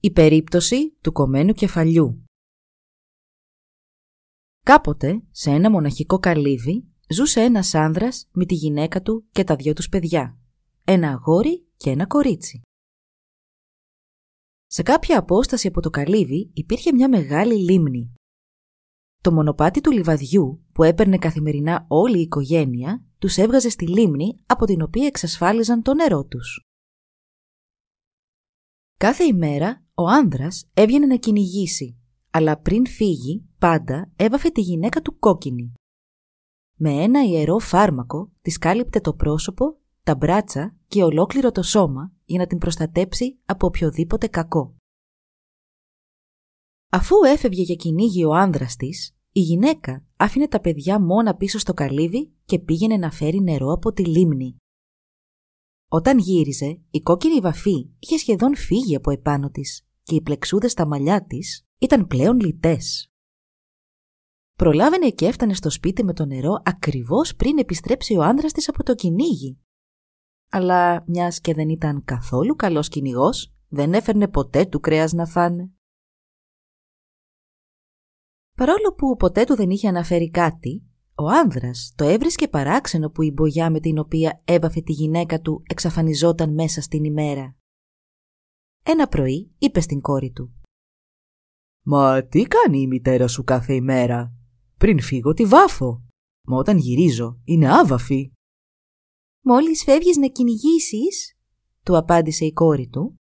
Η περίπτωση του κομμένου κεφαλιού Κάποτε, σε ένα μοναχικό καλύβι, ζούσε ένας άνδρας με τη γυναίκα του και τα δυο τους παιδιά, ένα αγόρι και ένα κορίτσι. Σε κάποια απόσταση από το καλύβι υπήρχε μια μεγάλη λίμνη. Το μονοπάτι του λιβαδιού που έπαιρνε καθημερινά όλη η οικογένεια τους έβγαζε στη λίμνη από την οποία εξασφάλιζαν το νερό τους. Κάθε ημέρα ο άνδρας έβγαινε να κυνηγήσει, αλλά πριν φύγει πάντα έβαφε τη γυναίκα του κόκκινη. Με ένα ιερό φάρμακο της κάλυπτε το πρόσωπο, τα μπράτσα και ολόκληρο το σώμα για να την προστατέψει από οποιοδήποτε κακό. Αφού έφευγε για κυνήγι ο άνδρας της, η γυναίκα άφηνε τα παιδιά μόνα πίσω στο καλύβι και πήγαινε να φέρει νερό από τη λίμνη. Όταν γύριζε, η κόκκινη βαφή είχε σχεδόν φύγει από επάνω της και οι πλεξούδες στα μαλλιά της ήταν πλέον λιτές. Προλάβαινε και έφτανε στο σπίτι με το νερό ακριβώς πριν επιστρέψει ο άνδρας της από το κυνήγι. Αλλά μιας και δεν ήταν καθόλου καλός κυνηγός, δεν έφερνε ποτέ του κρέας να φάνε. Παρόλο που ποτέ του δεν είχε αναφέρει κάτι, ο άνδρας το έβρισκε παράξενο που η μπογιά με την οποία έβαφε τη γυναίκα του εξαφανιζόταν μέσα στην ημέρα. Ένα πρωί είπε στην κόρη του «Μα τι κάνει η μητέρα σου κάθε ημέρα; Πριν φύγω τη βάφω. Μα όταν γυρίζω είναι άβαφη». «Μόλις φεύγεις να κυνηγήσεις, του απάντησε η κόρη του,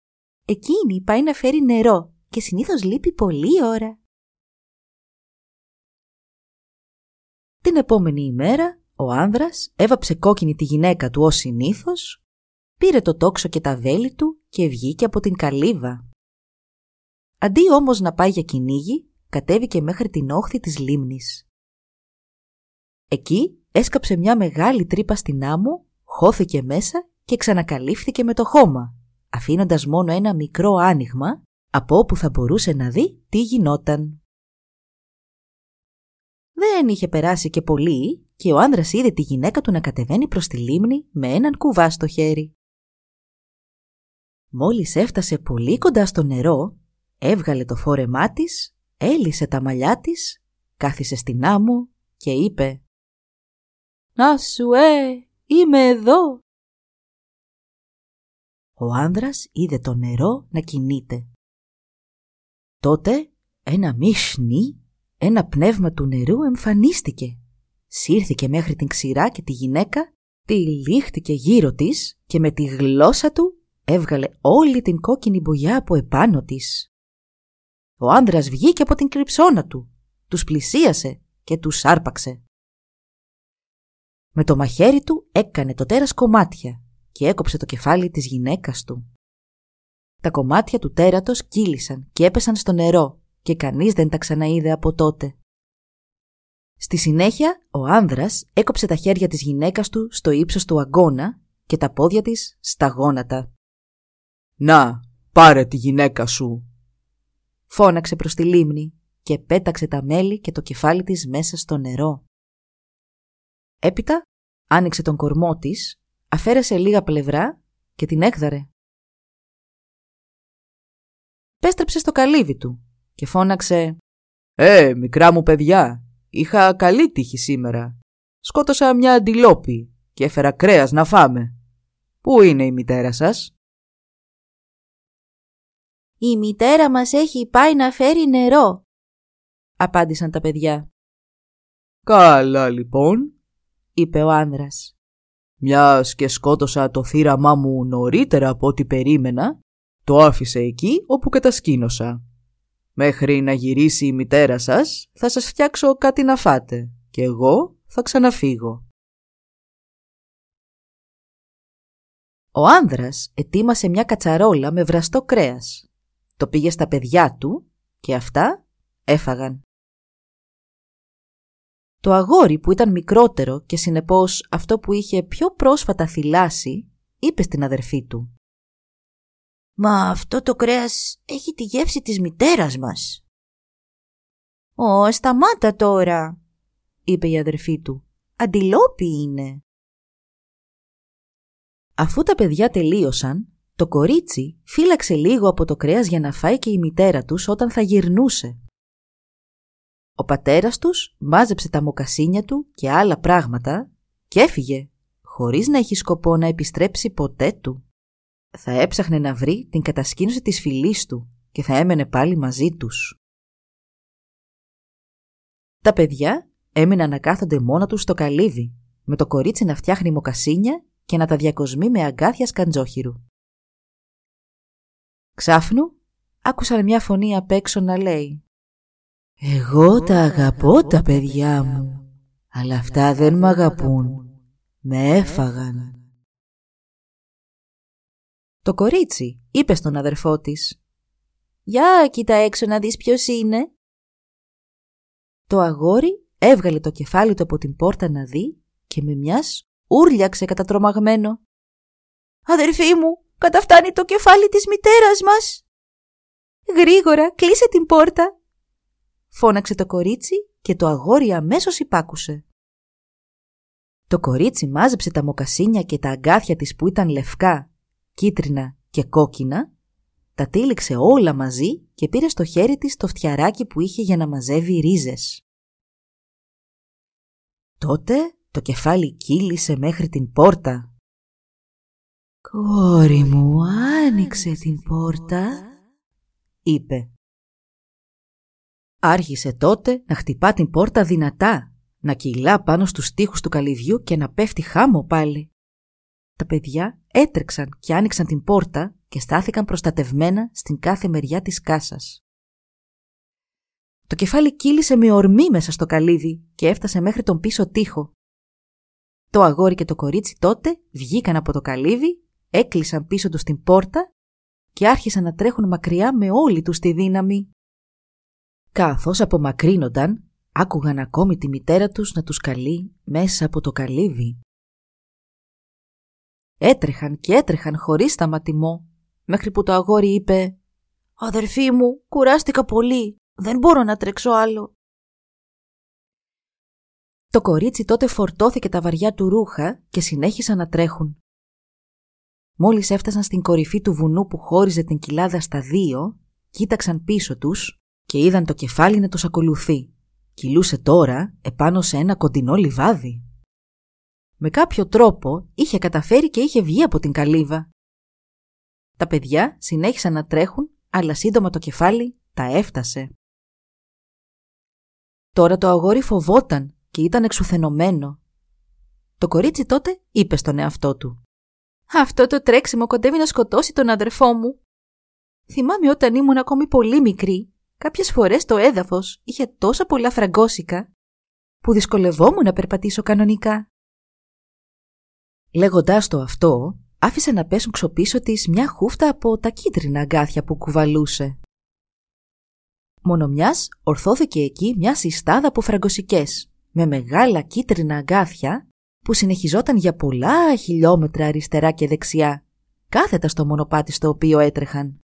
«εκείνη πάει να φέρει νερό και συνήθως λείπει πολλή ώρα». Την επόμενη ημέρα, ο άνδρας έβαψε κόκκινη τη γυναίκα του ως συνήθως, πήρε το τόξο και τα βέλη του και βγήκε από την καλύβα. Αντί όμως να πάει για κυνήγι, κατέβηκε μέχρι την όχθη της λίμνης. Εκεί έσκαψε μια μεγάλη τρύπα στην άμμο, χώθηκε μέσα και ξανακαλύφθηκε με το χώμα, αφήνοντας μόνο ένα μικρό άνοιγμα από όπου θα μπορούσε να δει τι γινόταν. Δεν είχε περάσει και πολύ και ο άνδρας είδε τη γυναίκα του να κατεβαίνει προς τη λίμνη με έναν κουβά στο χέρι. Μόλις έφτασε πολύ κοντά στο νερό, έβγαλε το φόρεμά της, έλυσε τα μαλλιά της, κάθισε στην άμμο και είπε «Να σου ε, είμαι εδώ». Ο άνδρας είδε το νερό να κινείται. Τότε ένα μίσνι ένα πνεύμα του νερού εμφανίστηκε. Σύρθηκε μέχρι την ξηρά και τη γυναίκα, τη λίχτηκε γύρω της και με τη γλώσσα του έβγαλε όλη την κόκκινη μπογιά από επάνω της. Ο άνδρας βγήκε από την κρυψώνα του, τους πλησίασε και τους άρπαξε. Με το μαχαίρι του έκανε το τέρας κομμάτια και έκοψε το κεφάλι της γυναίκας του. Τα κομμάτια του τέρατος κύλησαν και έπεσαν στο νερό και κανείς δεν τα ξαναείδε από τότε. Στη συνέχεια, ο άνδρας έκοψε τα χέρια της γυναίκας του στο ύψος του αγκώνα και τα πόδια της στα γόνατα. «Να, πάρε τη γυναίκα σου», φώναξε προς τη λίμνη και πέταξε τα μέλη και το κεφάλι της μέσα στο νερό. Έπειτα άνοιξε τον κορμό της, αφαίρεσε λίγα πλευρά και την έκδαρε. Πέστρεψε στο καλύβι του και φώναξε «Ε, μικρά μου παιδιά, είχα καλή τύχη σήμερα. Σκότωσα μια αντιλόπη και έφερα κρέας να φάμε. Πού είναι η μητέρα σας» «Η μητέρα μας έχει πάει να φέρει νερό», απάντησαν τα παιδιά. «Καλά λοιπόν», είπε ο άνδρας. «Μιας και σκότωσα το θύραμά μου νωρίτερα από ό,τι περίμενα, το άφησε εκεί όπου κατασκήνωσα. Μέχρι να γυρίσει η μητέρα σας θα σας φτιάξω κάτι να φάτε και εγώ θα ξαναφύγω. Ο άνδρας ετοίμασε μια κατσαρόλα με βραστό κρέας. Το πήγε στα παιδιά του και αυτά έφαγαν. Το αγόρι που ήταν μικρότερο και συνεπώς αυτό που είχε πιο πρόσφατα θυλάσει, είπε στην αδερφή του. «Μα αυτό το κρέας έχει τη γεύση της μητέρας μας». «Ω, σταμάτα τώρα», είπε η αδερφή του. «Αντιλόπι είναι». Αφού τα παιδιά τελείωσαν, το κορίτσι φύλαξε λίγο από το κρέας για να φάει και η μητέρα τους όταν θα γυρνούσε. Ο πατέρας τους μάζεψε τα μοκασίνια του και άλλα πράγματα και έφυγε, χωρίς να έχει σκοπό να επιστρέψει ποτέ του. Θα έψαχνε να βρει την κατασκήνωση της φυλής του και θα έμενε πάλι μαζί τους. Τα παιδιά έμειναν να κάθονται μόνα τους στο καλύβι, με το κορίτσι να φτιάχνει μοκασίνια και να τα διακοσμεί με αγκάθια σκαντζόχυρου. Ξάφνου άκουσαν μια φωνή απ' έξω να λέει «Εγώ τα αγαπώ τα παιδιά μου, αλλά αυτά δεν μ' αγαπούν. Με έφαγαν». Το κορίτσι είπε στον αδερφό της «Για κοίτα έξω να δεις ποιος είναι». Το αγόρι έβγαλε το κεφάλι του από την πόρτα να δει και με μιας ούρλιαξε κατατρομαγμένο. «Αδερφή μου, καταφτάνει το κεφάλι της μητέρας μας». «Γρήγορα, κλείσε την πόρτα», φώναξε το κορίτσι και το αγόρι αμέσως υπάκουσε. Το κορίτσι μάζεψε τα μοκασίνια και τα αγκάθια της που ήταν λευκά, κίτρινα και κόκκινα, τα τύλιξε όλα μαζί και πήρε στο χέρι της το φτιαράκι που είχε για να μαζεύει ρίζες. Τότε το κεφάλι κύλησε μέχρι την πόρτα. «Κόρη μου, άνοιξε την πόρτα», είπε. Άρχισε τότε να χτυπά την πόρτα δυνατά, να κυλά πάνω στους τοίχους του καλυβιού και να πέφτει χάμω πάλι. Τα παιδιά έτρεξαν και άνοιξαν την πόρτα και στάθηκαν προστατευμένα στην κάθε μεριά της κάσας. Το κεφάλι κύλησε με ορμή μέσα στο καλύβι και έφτασε μέχρι τον πίσω τοίχο. Το αγόρι και το κορίτσι τότε βγήκαν από το καλύβι, έκλεισαν πίσω τους την πόρτα και άρχισαν να τρέχουν μακριά με όλη τους τη δύναμη. Καθώς απομακρύνονταν, άκουγαν ακόμη τη μητέρα τους να τους καλεί μέσα από το καλύβι. Έτρεχαν και έτρεχαν χωρίς σταματημό, μέχρι που το αγόρι είπε «Αδερφή μου, κουράστηκα πολύ, δεν μπορώ να τρέξω άλλο». Το κορίτσι τότε φορτώθηκε τα βαριά του ρούχα και συνέχισαν να τρέχουν. Μόλις έφτασαν στην κορυφή του βουνού που χώριζε την κοιλάδα στα δύο, κοίταξαν πίσω τους και είδαν το κεφάλι να τους ακολουθεί. Κυλούσε τώρα επάνω σε ένα κοντινό λιβάδι. Με κάποιο τρόπο είχε καταφέρει και είχε βγει από την καλύβα. Τα παιδιά συνέχισαν να τρέχουν, αλλά σύντομα το κεφάλι τα έφτασε. Τώρα το αγόρι φοβόταν και ήταν εξουθενωμένο. Το κορίτσι τότε είπε στον εαυτό του «Αυτό το τρέξιμο κοντεύει να σκοτώσει τον αδερφό μου. Θυμάμαι όταν ήμουν ακόμη πολύ μικρή Κάποιες φορές το έδαφος είχε τόσα πολλά φραγκόσικα που δυσκολευόμουν να περπατήσω κανονικά. Λέγοντάς το αυτό, άφησε να πέσουν ξοπίσω της μια χούφτα από τα κίτρινα αγκάθια που κουβαλούσε. Μόνο μιας ορθώθηκε εκεί μια συστάδα από φραγκοσικές, με μεγάλα κίτρινα αγκάθια που συνεχιζόταν για πολλά χιλιόμετρα αριστερά και δεξιά, κάθετα στο μονοπάτι στο οποίο έτρεχαν.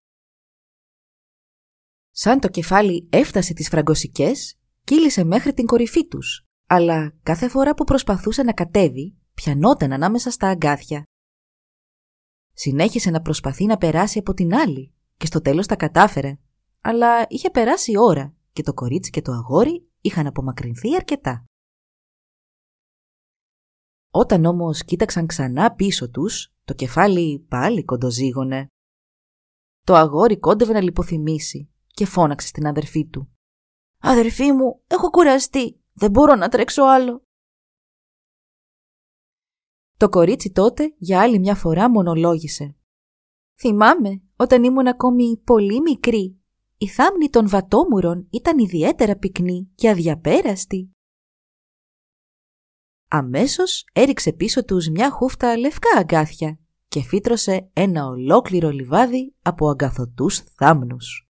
Σαν το κεφάλι έφτασε τις φραγκοσικές, κύλησε μέχρι την κορυφή τους, αλλά κάθε φορά που προσπαθούσε να κατέβει, πιανόταν ανάμεσα στα αγκάθια. Συνέχισε να προσπαθεί να περάσει από την άλλη και στο τέλος τα κατάφερε, αλλά είχε περάσει η ώρα και το κορίτσι και το αγόρι είχαν απομακρυνθεί αρκετά. Όταν όμως κοίταξαν ξανά πίσω τους, το κεφάλι πάλι κοντοζήγωνε. Το αγόρι κόντευε να λιποθυμήσει και φώναξε στην αδερφή του. «Αδερφή μου, έχω κουραστεί. Δεν μπορώ να τρέξω άλλο». Το κορίτσι τότε για άλλη μια φορά μονολόγησε. «Θυμάμαι όταν ήμουν ακόμη πολύ μικρή. Η θάμνη των βατόμουρων ήταν ιδιαίτερα πυκνή και αδιαπέραστη. Αμέσως έριξε πίσω τους μια χούφτα λευκά αγκάθια και φύτρωσε ένα ολόκληρο λιβάδι από αγκαθωτούς θάμνους.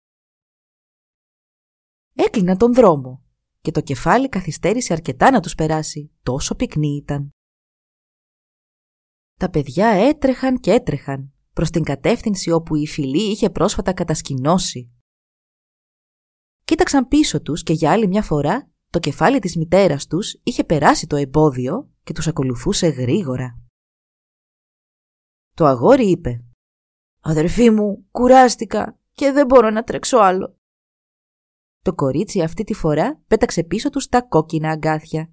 έκλειναν τον δρόμο και το κεφάλι καθυστέρησε αρκετά να τους περάσει, τόσο πυκνή ήταν. Τα παιδιά έτρεχαν και έτρεχαν προς την κατεύθυνση όπου η φυλή είχε πρόσφατα κατασκηνώσει. Κοίταξαν πίσω τους και για άλλη μια φορά το κεφάλι της μητέρας τους είχε περάσει το εμπόδιο και τους ακολουθούσε γρήγορα. Το αγόρι είπε «Αδερφή μου, κουράστηκα και δεν μπορώ να τρέξω άλλο». Το κορίτσι αυτή τη φορά πέταξε πίσω τους τα κόκκινα αγκάθια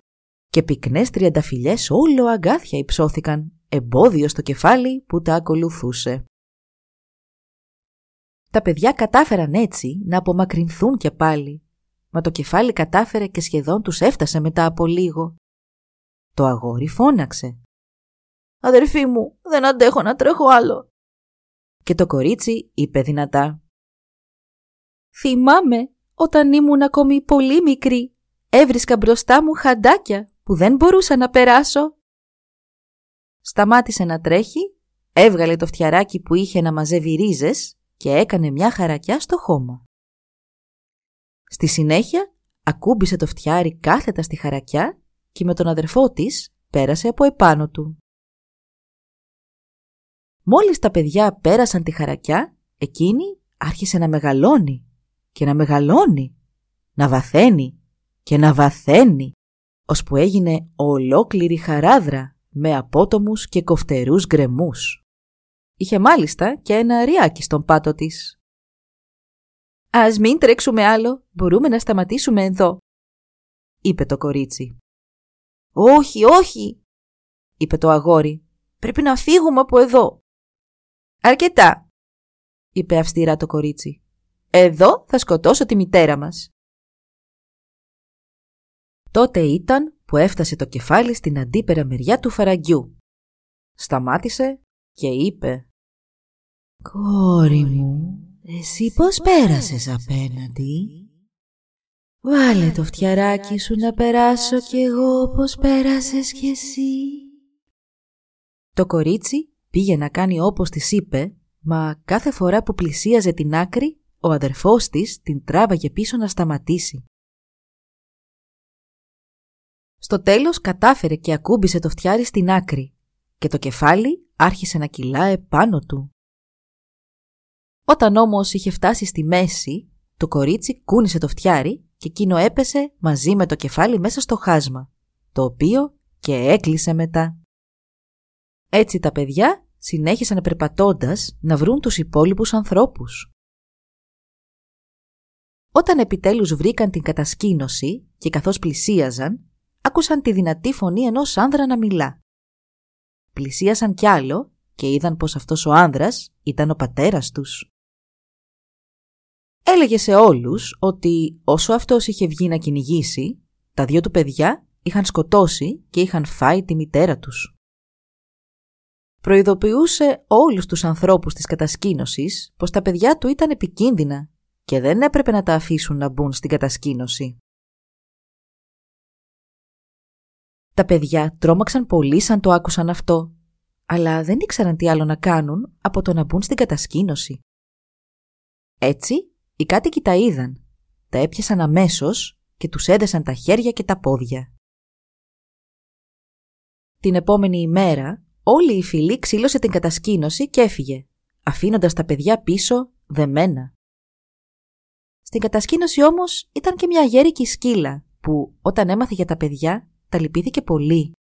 και πυκνές τριανταφυλιές όλο αγκάθια υψώθηκαν, εμπόδιο στο κεφάλι που τα ακολουθούσε. Τα παιδιά κατάφεραν έτσι να απομακρυνθούν και πάλι, μα το κεφάλι κατάφερε και σχεδόν τους έφτασε μετά από λίγο. Το αγόρι φώναξε. «Αδερφή μου, δεν αντέχω να τρέχω άλλο». Και το κορίτσι είπε δυνατά. «Θυμάμαι όταν ήμουν ακόμη πολύ μικρή, έβρισκα μπροστά μου χαντάκια που δεν μπορούσα να περάσω. Σταμάτησε να τρέχει, έβγαλε το φτιαράκι που είχε να μαζεύει ρίζες και έκανε μια χαρακιά στο χώμα. Στη συνέχεια ακούμπησε το φτιάρι κάθετα στη χαρακιά και με τον αδερφό της πέρασε από επάνω του. Μόλις τα παιδιά πέρασαν τη χαρακιά, εκείνη άρχισε να μεγαλώνει και να μεγαλώνει, να βαθαίνει και να βαθαίνει, ώσπου έγινε ολόκληρη χαράδρα με απότομους και κοφτερούς γκρεμούς. Είχε μάλιστα και ένα ριάκι στον πάτο της. «Ας μην τρέξουμε άλλο, μπορούμε να σταματήσουμε εδώ», είπε το κορίτσι. «Όχι, όχι», είπε το αγόρι, «πρέπει να φύγουμε από εδώ». «Αρκετά», είπε αυστηρά το κορίτσι. Εδώ θα σκοτώσω τη μητέρα μας. Τότε ήταν που έφτασε το κεφάλι στην αντίπερα μεριά του φαραγγιού. Σταμάτησε και είπε «Κόρη μου, εσύ πώς πέρασες απέναντι» Βάλε το φτιαράκι σου να περάσω κι εγώ όπως πέρασες κι εσύ. Το κορίτσι πήγε να κάνει όπως της είπε, μα κάθε φορά που πλησίαζε την άκρη ο αδερφός της την τράβαγε πίσω να σταματήσει. Στο τέλος κατάφερε και ακούμπησε το φτιάρι στην άκρη και το κεφάλι άρχισε να κυλάει πάνω του. Όταν όμως είχε φτάσει στη μέση, το κορίτσι κούνησε το φτιάρι και εκείνο έπεσε μαζί με το κεφάλι μέσα στο χάσμα, το οποίο και έκλεισε μετά. Έτσι τα παιδιά συνέχισαν περπατώντας να βρουν τους υπόλοιπους ανθρώπους. Όταν επιτέλους βρήκαν την κατασκήνωση και καθώς πλησίαζαν, άκουσαν τη δυνατή φωνή ενός άνδρα να μιλά. Πλησίασαν κι άλλο και είδαν πως αυτός ο άνδρας ήταν ο πατέρας τους. Έλεγε σε όλους ότι όσο αυτός είχε βγει να κυνηγήσει, τα δύο του παιδιά είχαν σκοτώσει και είχαν φάει τη μητέρα τους. Προειδοποιούσε όλους τους ανθρώπους της κατασκήνωσης πως τα παιδιά του ήταν επικίνδυνα και δεν έπρεπε να τα αφήσουν να μπουν στην κατασκήνωση. Τα παιδιά τρόμαξαν πολύ σαν το άκουσαν αυτό, αλλά δεν ήξεραν τι άλλο να κάνουν από το να μπουν στην κατασκήνωση. Έτσι, οι κάτοικοι τα είδαν, τα έπιασαν αμέσως και τους έδεσαν τα χέρια και τα πόδια. Την επόμενη ημέρα, όλη η φυλή ξύλωσε την κατασκήνωση και έφυγε, αφήνοντας τα παιδιά πίσω δεμένα. Στην κατασκήνωση όμως ήταν και μια γέρικη σκύλα που όταν έμαθε για τα παιδιά τα λυπήθηκε πολύ.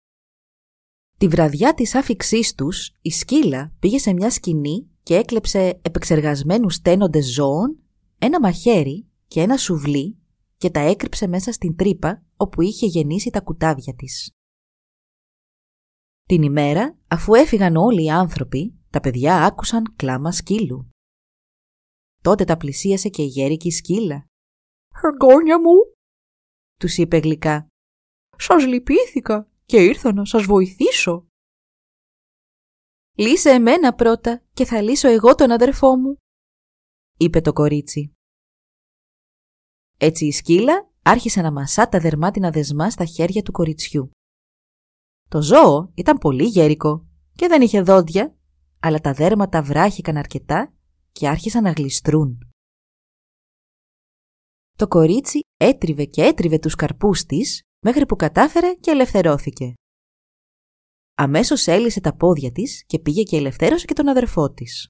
Τη βραδιά της άφηξής τους η σκύλα πήγε σε μια σκηνή και έκλεψε επεξεργασμένους στένοντες ζώων, ένα μαχαίρι και ένα σουβλί και τα έκρυψε μέσα στην τρύπα όπου είχε γεννήσει τα κουτάβια της. Την ημέρα, αφού έφυγαν όλοι οι άνθρωποι, τα παιδιά άκουσαν κλάμα σκύλου. Τότε τα πλησίασε και η γέρικη σκύλα. «Χεργκόνια μου», τους είπε γλυκά. «Σας λυπήθηκα και ήρθα να σας βοηθήσω». «Λύσε εμένα πρώτα και θα λύσω εγώ τον αδερφό μου», είπε το κορίτσι. Έτσι η σκύλα άρχισε να μασά τα δερμάτινα δεσμά στα χέρια του κοριτσιού. Το ζώο ήταν πολύ γέρικο και δεν είχε δόντια, αλλά τα δέρματα βράχηκαν αρκετά και άρχισαν να γλιστρούν. Το κορίτσι έτριβε και έτριβε τους καρπούς της μέχρι που κατάφερε και ελευθερώθηκε. Αμέσως έλυσε τα πόδια της και πήγε και ελευθέρωσε και τον αδερφό της.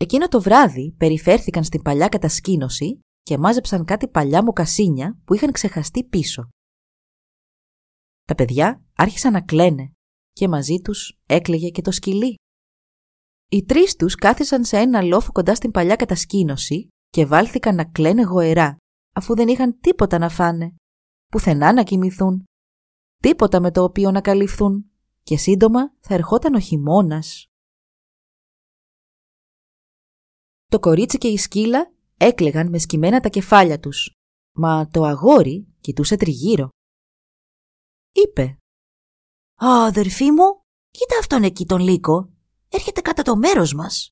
Εκείνο το βράδυ περιφέρθηκαν στην παλιά κατασκήνωση και μάζεψαν κάτι παλιά μοκασίνια που είχαν ξεχαστεί πίσω. Τα παιδιά άρχισαν να κλαίνε και μαζί τους έκλαιγε και το σκυλί. Οι τρεις τους κάθισαν σε ένα λόφο κοντά στην παλιά κατασκήνωση και βάλθηκαν να κλαίνε γοερά, αφού δεν είχαν τίποτα να φάνε, πουθενά να κοιμηθούν, τίποτα με το οποίο να καλυφθούν και σύντομα θα ερχόταν ο χειμώνας. Το κορίτσι και η σκύλα έκλεγαν με σκυμμένα τα κεφάλια τους, μα το αγόρι κοιτούσε τριγύρω. Είπε «Α, αδερφή μου, κοίτα αυτόν εκεί τον λύκο, έρχεται κατά το μέρος μας».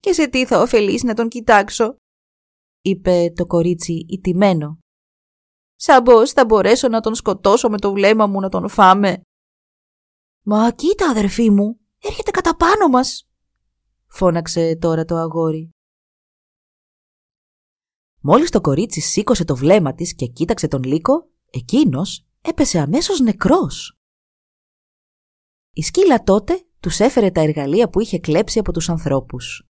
«Και σε τι θα ωφελείς να τον κοιτάξω», είπε το κορίτσι ιτημένο. «Σαν πως θα μπορέσω να τον σκοτώσω με το βλέμμα μου να τον φάμε». «Μα κοίτα αδερφή μου, έρχεται κατά πάνω μας», φώναξε τώρα το αγόρι. Μόλις το κορίτσι σήκωσε το βλέμμα της και κοίταξε τον λύκο, εκείνος έπεσε αμέσως νεκρός. Η σκύλα τότε τους έφερε τα εργαλεία που είχε κλέψει από τους ανθρώπους.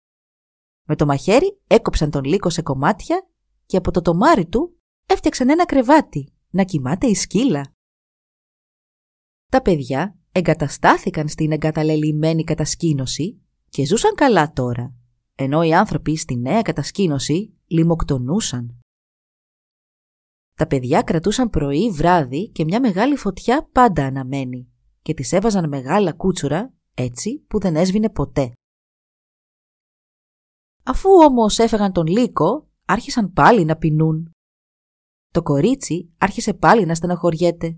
Με το μαχαίρι έκοψαν τον λύκο σε κομμάτια και από το τομάρι του έφτιαξαν ένα κρεβάτι να κοιμάται η σκύλα. Τα παιδιά εγκαταστάθηκαν στην εγκαταλελειμμένη κατασκήνωση και ζούσαν καλά τώρα, ενώ οι άνθρωποι στη νέα κατασκήνωση λιμοκτονούσαν. Τα παιδιά κρατούσαν πρωί, βράδυ και μια μεγάλη φωτιά πάντα αναμένη και τις έβαζαν μεγάλα κούτσουρα έτσι που δεν έσβηνε ποτέ. Αφού όμως έφεγαν τον λύκο, άρχισαν πάλι να πεινούν. Το κορίτσι άρχισε πάλι να στεναχωριέται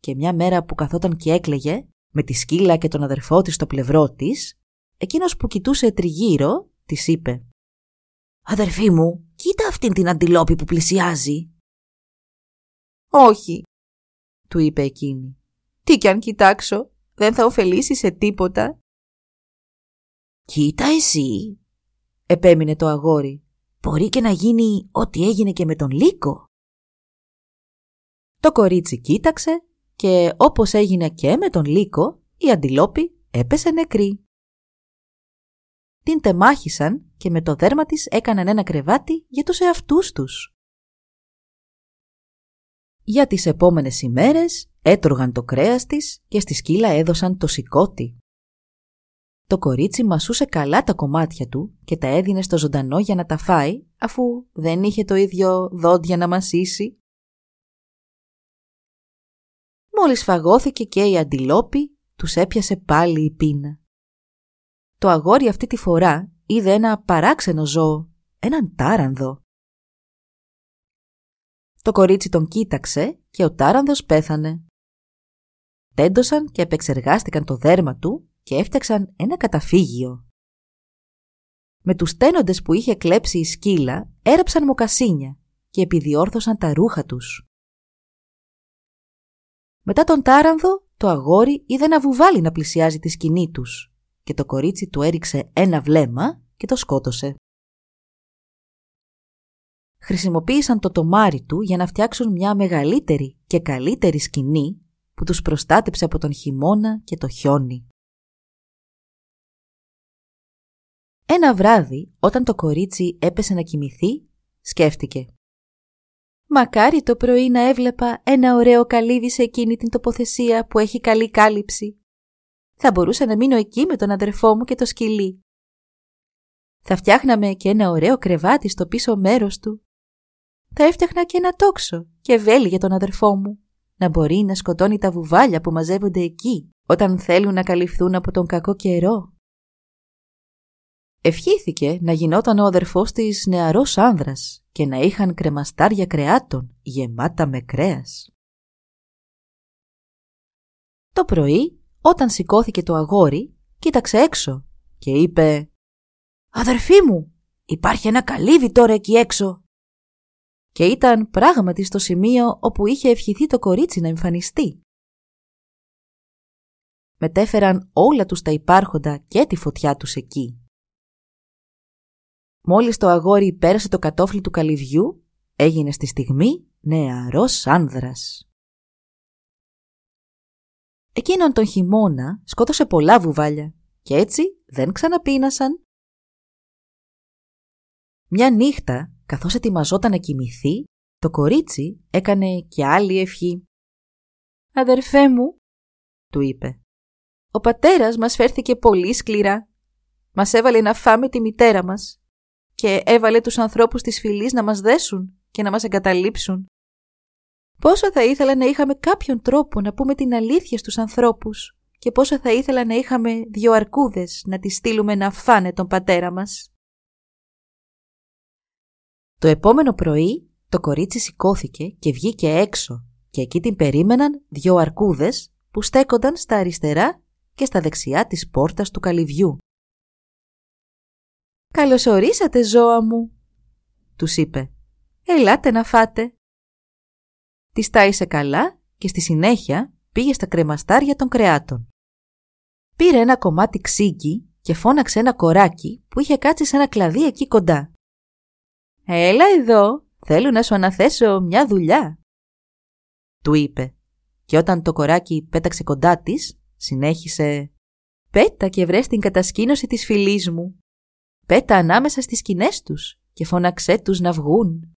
και μια μέρα που καθόταν και έκλαιγε, με τη σκύλα και τον αδερφό της στο πλευρό της, εκείνος που κοιτούσε τριγύρω, της είπε «Αδερφή μου, κοίτα αυτήν την αντιλόπη που πλησιάζει». «Όχι», του είπε εκείνη. «Τι κι αν κοιτάξω, δεν θα ωφελήσει σε τίποτα». «Κοίτα εσύ», επέμεινε το αγόρι. «Μπορεί και να γίνει ό,τι έγινε και με τον Λύκο». Το κορίτσι κοίταξε και όπως έγινε και με τον Λύκο, η αντιλόπη έπεσε νεκρή. Την τεμάχησαν και με το δέρμα της έκαναν ένα κρεβάτι για τους εαυτούς τους. Για τις επόμενες ημέρες έτρωγαν το κρέας της και στη σκύλα έδωσαν το σηκώτη. Το κορίτσι μασούσε καλά τα κομμάτια του και τα έδινε στο ζωντανό για να τα φάει, αφού δεν είχε το ίδιο δόντια να μασίσει. Μόλις φαγώθηκε και η αντιλόπη, τους έπιασε πάλι η πείνα. Το αγόρι αυτή τη φορά είδε ένα παράξενο ζώο, έναν τάρανδο. Το κορίτσι τον κοίταξε και ο τάρανδος πέθανε. Τέντωσαν και επεξεργάστηκαν το δέρμα του και έφτιαξαν ένα καταφύγιο. Με τους τένοντες που είχε κλέψει η σκύλα έραψαν μοκασίνια και επιδιόρθωσαν τα ρούχα τους. Μετά τον τάρανδο, το αγόρι είδε ένα βουβάλι να πλησιάζει τη σκηνή τους και το κορίτσι του έριξε ένα βλέμμα και το σκότωσε. Χρησιμοποίησαν το τομάρι του για να φτιάξουν μια μεγαλύτερη και καλύτερη σκηνή που τους προστάτεψε από τον χειμώνα και το χιόνι. Ένα βράδυ, όταν το κορίτσι έπεσε να κοιμηθεί, σκέφτηκε. Μακάρι το πρωί να έβλεπα ένα ωραίο καλύβι σε εκείνη την τοποθεσία που έχει καλή κάλυψη. Θα μπορούσα να μείνω εκεί με τον αδερφό μου και το σκυλί. Θα φτιάχναμε και ένα ωραίο κρεβάτι στο πίσω μέρος του. Θα έφτιαχνα και ένα τόξο και βέλη για τον αδερφό μου, να μπορεί να σκοτώνει τα βουβάλια που μαζεύονται εκεί όταν θέλουν να καλυφθούν από τον κακό καιρό. Ευχήθηκε να γινόταν ο αδερφός της νεαρός άνδρας και να είχαν κρεμαστάρια κρεάτων γεμάτα με κρέας. Το πρωί, όταν σηκώθηκε το αγόρι, κοίταξε έξω και είπε «Αδερφή μου, υπάρχει ένα καλύβι τώρα εκεί έξω». Και ήταν πράγματι στο σημείο όπου είχε ευχηθεί το κορίτσι να εμφανιστεί. Μετέφεραν όλα τους τα υπάρχοντα και τη φωτιά τους εκεί. Μόλις το αγόρι πέρασε το κατόφλι του καλυβιού, έγινε στη στιγμή νεαρός άνδρας. Εκείνον τον χειμώνα σκότωσε πολλά βουβάλια και έτσι δεν ξαναπίνασαν. Μια νύχτα, καθώς ετοιμαζόταν να κοιμηθεί, το κορίτσι έκανε και άλλη ευχή. «Αδερφέ μου», του είπε, «ο πατέρας μας φέρθηκε πολύ σκληρά. Μας έβαλε να φάμε τη μητέρα μας και έβαλε τους ανθρώπους της φυλής να μας δέσουν και να μας εγκαταλείψουν. Πόσο θα ήθελα να είχαμε κάποιον τρόπο να πούμε την αλήθεια στους ανθρώπους και πόσο θα ήθελα να είχαμε δυο αρκούδες να τις στείλουμε να φάνε τον πατέρα μας. Το επόμενο πρωί το κορίτσι σηκώθηκε και βγήκε έξω και εκεί την περίμεναν δυο αρκούδες που στέκονταν στα αριστερά και στα δεξιά της πόρτας του καλυβιού. «Καλωσορίσατε ζώα μου», τους είπε. «Ελάτε να φάτε». Τη τάισε καλά και στη συνέχεια πήγε στα κρεμαστάρια των κρεάτων. Πήρε ένα κομμάτι ξύγκι και φώναξε ένα κοράκι που είχε κάτσει σε ένα κλαδί εκεί κοντά. «Έλα εδώ, θέλω να σου αναθέσω μια δουλειά», του είπε και όταν το κοράκι πέταξε κοντά της, συνέχισε «Πέτα και βρες την κατασκήνωση της φυλής μου. Πέτα ανάμεσα στις σκηνές τους και φώναξέ τους να βγουν.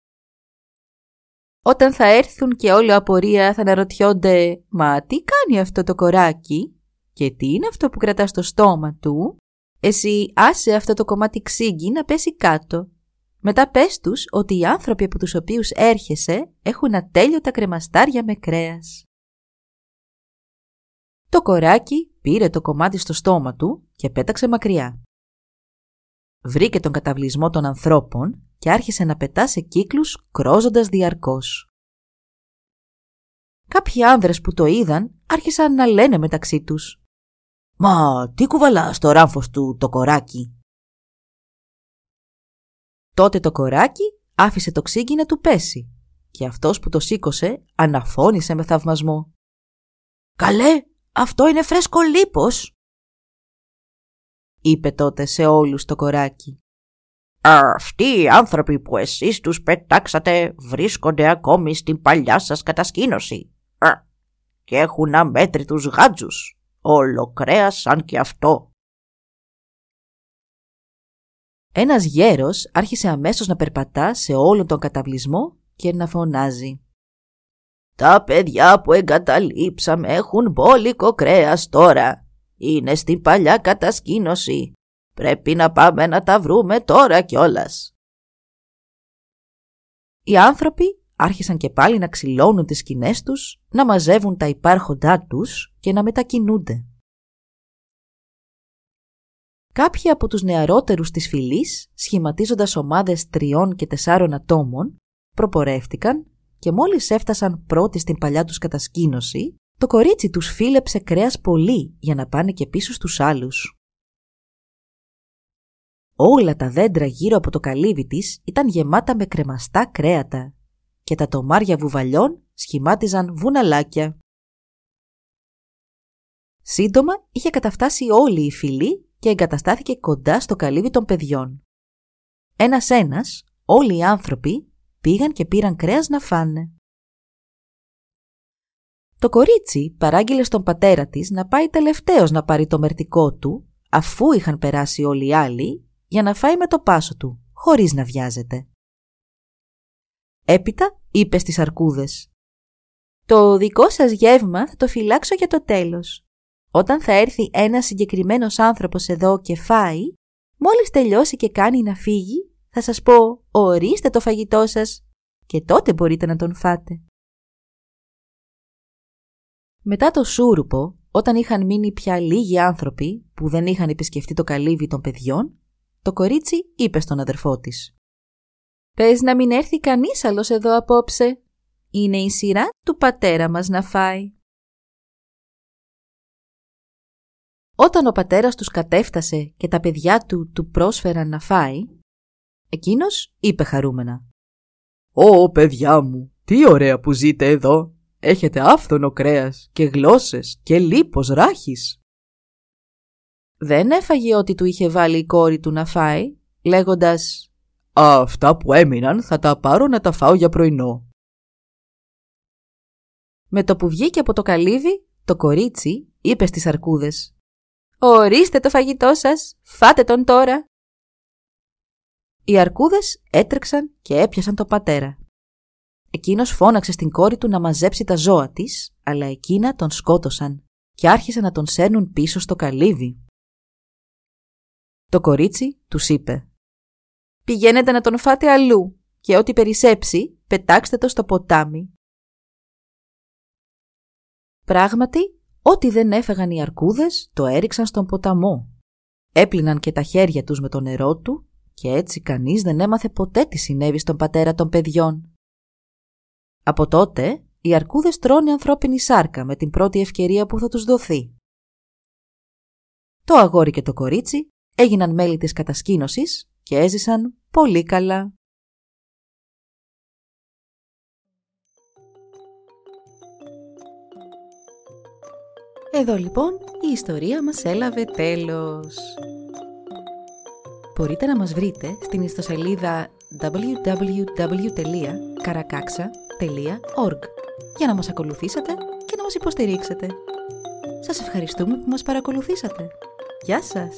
Όταν θα έρθουν και όλο απορία θα αναρωτιόνται «Μα τι κάνει αυτό το κοράκι και τι είναι αυτό που κρατά στο στόμα του» Εσύ άσε αυτό το κομμάτι ξύγκι να πέσει κάτω. Μετά πες τους ότι οι άνθρωποι από τους οποίους έρχεσαι έχουν ατέλειωτα κρεμαστάρια με κρέας. Το κοράκι πήρε το κομμάτι στο στόμα του και πέταξε μακριά. Βρήκε τον καταβλισμό των ανθρώπων και άρχισε να πετά σε κύκλους κρόζοντας διαρκώς. Κάποιοι άνδρες που το είδαν άρχισαν να λένε μεταξύ τους «Μα τι κουβαλάς στο ράφος του το κοράκι» Τότε το κοράκι άφησε το ξύγκι να του πέσει και αυτός που το σήκωσε αναφώνησε με θαυμασμό. «Καλέ, αυτό είναι φρέσκο λίπος», είπε τότε σε όλους το κοράκι. «Αυτοί οι άνθρωποι που εσείς τους πετάξατε βρίσκονται ακόμη στην παλιά σας κατασκήνωση και έχουν αμέτρητους γάτζους, όλο κρέας σαν και αυτό». Ένας γέρος άρχισε αμέσως να περπατά σε όλον τον καταβλισμό και να φωνάζει. «Τα παιδιά που εγκαταλείψαμε έχουν μπόλικο κρέας τώρα. Είναι στην παλιά κατασκήνωση. Πρέπει να πάμε να τα βρούμε τώρα κιόλας». Οι άνθρωποι άρχισαν και πάλι να ξυλώνουν τις σκηνές τους, να μαζεύουν τα υπάρχοντά τους και να μετακινούνται. Κάποιοι από τους νεαρότερους της φυλής, σχηματίζοντας ομάδες τριών και τεσσάρων ατόμων, προπορεύτηκαν και μόλις έφτασαν πρώτοι στην παλιά τους κατασκήνωση, το κορίτσι τους φίλεψε κρέας πολύ για να πάνε και πίσω στους άλλους. Όλα τα δέντρα γύρω από το καλύβι της ήταν γεμάτα με κρεμαστά κρέατα και τα τομάρια βουβαλιών σχημάτιζαν βουναλάκια. Σύντομα είχε καταφτάσει όλη η φυλή και εγκαταστάθηκε κοντά στο καλύβι των παιδιών. Ένας-ένας, όλοι οι άνθρωποι πήγαν και πήραν κρέας να φάνε. Το κορίτσι παράγγειλε στον πατέρα της να πάει τελευταίος να πάρει το μερτικό του, αφού είχαν περάσει όλοι οι άλλοι, για να φάει με το πάσο του, χωρίς να βιάζεται. Έπειτα είπε στις αρκούδες «Το δικό σας γεύμα θα το φυλάξω για το τέλος. Όταν θα έρθει ένας συγκεκριμένος άνθρωπος εδώ και φάει, μόλις τελειώσει και κάνει να φύγει, θα σας πω ορίστε το φαγητό σας και τότε μπορείτε να τον φάτε. Μετά το σούρουπο, όταν είχαν μείνει πια λίγοι άνθρωποι που δεν είχαν επισκεφτεί το καλύβι των παιδιών, το κορίτσι είπε στον αδερφό της. «Πες να μην έρθει κανείς άλλος εδώ απόψε. Είναι η σειρά του πατέρα μας να φάει». Όταν ο πατέρας τους κατέφτασε και τα παιδιά του του πρόσφεραν να φάει, εκείνος είπε χαρούμενα «Ω παιδιά μου, τι ωραία που ζείτε εδώ! Έχετε άφθονο κρέας και γλώσσες και λίπος ράχης!» Δεν έφαγε ό,τι του είχε βάλει η κόρη του να φάει, λέγοντας Αυτά που έμειναν θα τα πάρω να τα φάω για πρωινό. Με το που βγήκε από το καλύβι, το κορίτσι είπε στις αρκούδες «Ορίστε το φαγητό σας, φάτε τον τώρα». Οι αρκούδες έτρεξαν και έπιασαν τον πατέρα. Εκείνος φώναξε στην κόρη του να μαζέψει τα ζώα της, αλλά εκείνα τον σκότωσαν και άρχισαν να τον σέρνουν πίσω στο καλύβι. Το κορίτσι τους είπε «Πηγαίνετε να τον φάτε αλλού και ό,τι περισσέψει πετάξτε το στο ποτάμι». Πράγματι, ό,τι δεν έφεγαν οι αρκούδες το έριξαν στον ποταμό. Έπλυναν και τα χέρια τους με το νερό του και έτσι κανείς δεν έμαθε ποτέ τι συνέβη στον πατέρα των παιδιών. Από τότε, οι αρκούδες τρώνε ανθρώπινη σάρκα με την πρώτη ευκαιρία που θα τους δοθεί. Το αγόρι και το κορίτσι έγιναν μέλη της κατασκήνωσης και έζησαν πολύ καλά. Εδώ λοιπόν η ιστορία μας έλαβε τέλος. Μπορείτε να μας βρείτε στην ιστοσελίδα www.karakaksa.org για να μας ακολουθήσετε και να μας υποστηρίξετε. Σας ευχαριστούμε που μας παρακολουθήσατε. Γεια σας!